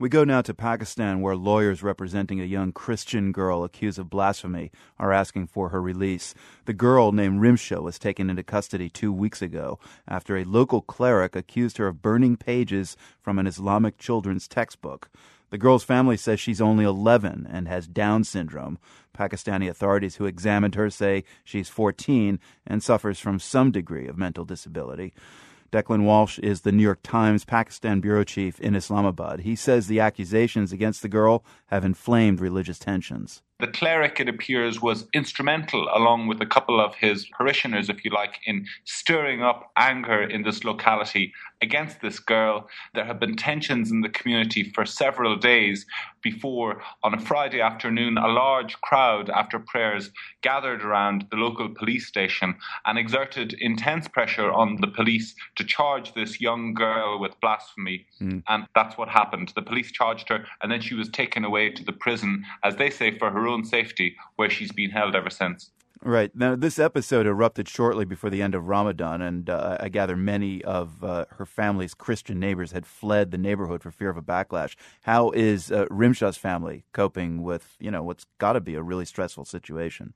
We go now to Pakistan, where lawyers representing a young Christian girl accused of blasphemy are asking for her release. The girl, named Rimsha, was taken into custody two weeks ago after a local cleric accused her of burning pages from an Islamic children's textbook. The girl's family says she's only 11 and has Down syndrome. Pakistani authorities who examined her say she's 14 and suffers from some degree of mental disability. Declan Walsh is the New York Times Pakistan bureau chief in Islamabad. He says the accusations against the girl have inflamed religious tensions. The cleric, it appears, was instrumental, along with a couple of his parishioners, if you like, in stirring up anger in this locality against this girl. There have been tensions in the community for several days before, on a Friday afternoon, a large crowd after prayers gathered around the local police station and exerted intense pressure on the police to charge this young girl with blasphemy. Mm. And that's what happened. The police charged her, and then she was taken away to the prison, as they say, for her own safety, where she's been held ever since. Right. Now, this episode erupted shortly before the end of Ramadan, and uh, I gather many of uh, her family's Christian neighbors had fled the neighborhood for fear of a backlash. How is uh, Rimsha's family coping with, you know, what's got to be a really stressful situation?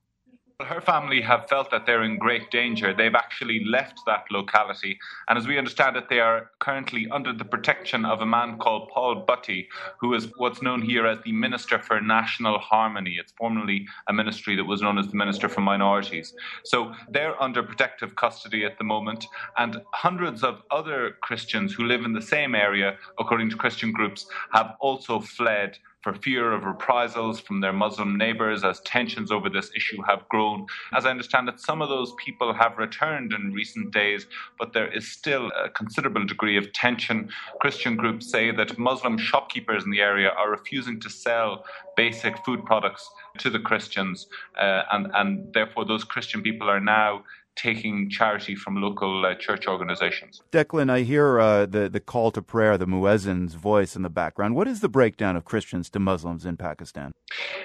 Her family have felt that they're in great danger. They've actually left that locality. And as we understand it, they are currently under the protection of a man called Paul Bhatti, who is what's known here as the Minister for National Harmony. It's formerly a ministry that was known as the Minister for Minorities. So they're under protective custody at the moment. And hundreds of other Christians who live in the same area, according to Christian groups, have also fled for fear of reprisals from their Muslim neighbors as tensions over this issue have grown. As I understand it, some of those people have returned in recent days, but there is still a considerable degree of tension. Christian groups say that Muslim shopkeepers in the area are refusing to sell basic food products to the Christians, uh, and, and therefore those Christian people are now taking charity from local uh, church organizations. Declan, I hear uh, the, the call to prayer, the muezzin's voice in the background. What is the breakdown of Christians to Muslims in Pakistan?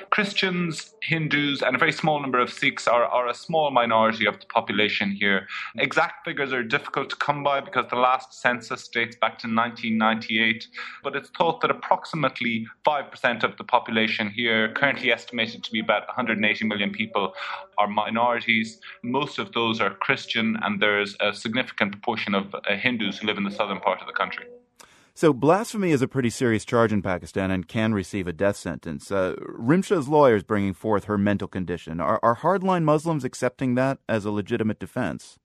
Christians, Hindus, and a very small number of Sikhs are, are a small minority of the population here. Exact figures are difficult to come by because the last census dates back to 1998, but it's thought that approximately 5% of the population here, currently estimated to be about 180 million people, are minorities. Most of those are Christian, and there's a significant proportion of uh, Hindus who live in the southern part of the country. So, blasphemy is a pretty serious charge in Pakistan and can receive a death sentence. Uh, Rimsha's lawyer is bringing forth her mental condition. Are, are hardline Muslims accepting that as a legitimate defense?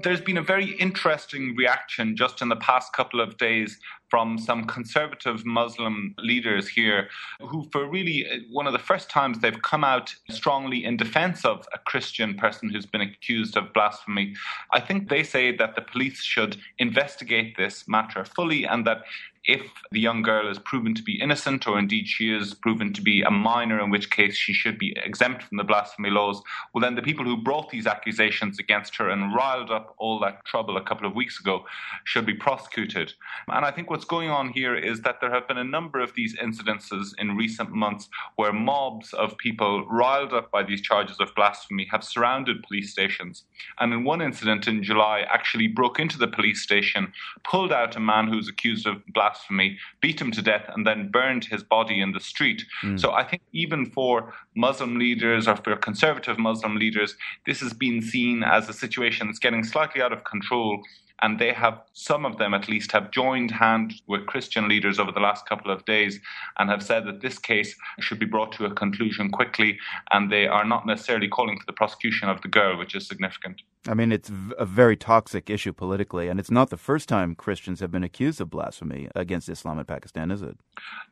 There's been a very interesting reaction just in the past couple of days from some conservative Muslim leaders here who, for really uh, one of the first times, they've come out strongly in defense of a Christian person who's been accused of blasphemy. I think they say that the police should investigate this matter fully and that if the young girl is proven to be innocent, or indeed she is proven to be a minor, in which case she should be exempt from the blasphemy laws, well, then the people who brought these accusations against her and riled up all that trouble a couple of weeks ago should be prosecuted. And I think what's going on here is that there have been a number of these incidences in recent months where mobs of people riled up by these charges of blasphemy have surrounded police stations. And in one incident in July, actually broke into the police station, pulled out a man who's accused of blasphemy blasphemy, beat him to death, and then burned his body in the street. Mm. So I think even for Muslim leaders or for conservative Muslim leaders, this has been seen as a situation that's getting slightly out of control and they have some of them at least have joined hand with Christian leaders over the last couple of days and have said that this case should be brought to a conclusion quickly and they are not necessarily calling for the prosecution of the girl which is significant I mean, it's a very toxic issue politically, and it's not the first time Christians have been accused of blasphemy against Islam in Pakistan, is it?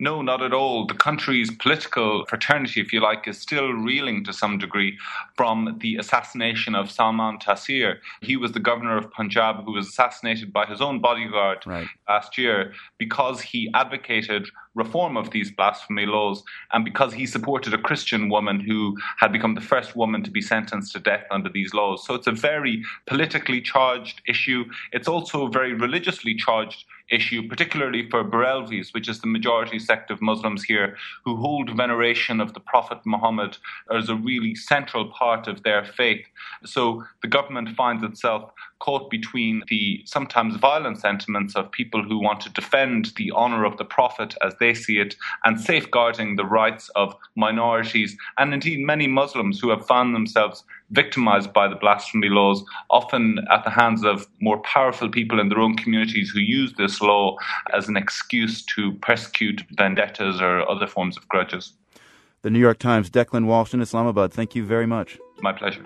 No, not at all. The country's political fraternity, if you like, is still reeling to some degree from the assassination of Salman Taseer. He was the governor of Punjab who was assassinated by his own bodyguard right. last year because he advocated reform of these blasphemy laws and because he supported a Christian woman who had become the first woman to be sentenced to death under these laws. So it's a very politically charged issue. It's also a very religiously charged issue, particularly for Barelvis, which is the majority sect of Muslims here who hold veneration of the Prophet Muhammad as a really central part of their faith. So the government finds itself caught between the sometimes violent sentiments of people who want to defend the honor of the Prophet as they see it and safeguarding the rights of minorities and indeed many Muslims who have found themselves victimized by the blasphemy laws, often at the hands of more powerful people in their own communities who use this law as an excuse to persecute vendettas or other forms of grudges. The New York Times, Declan Walsh in Islamabad, thank you very much. My pleasure.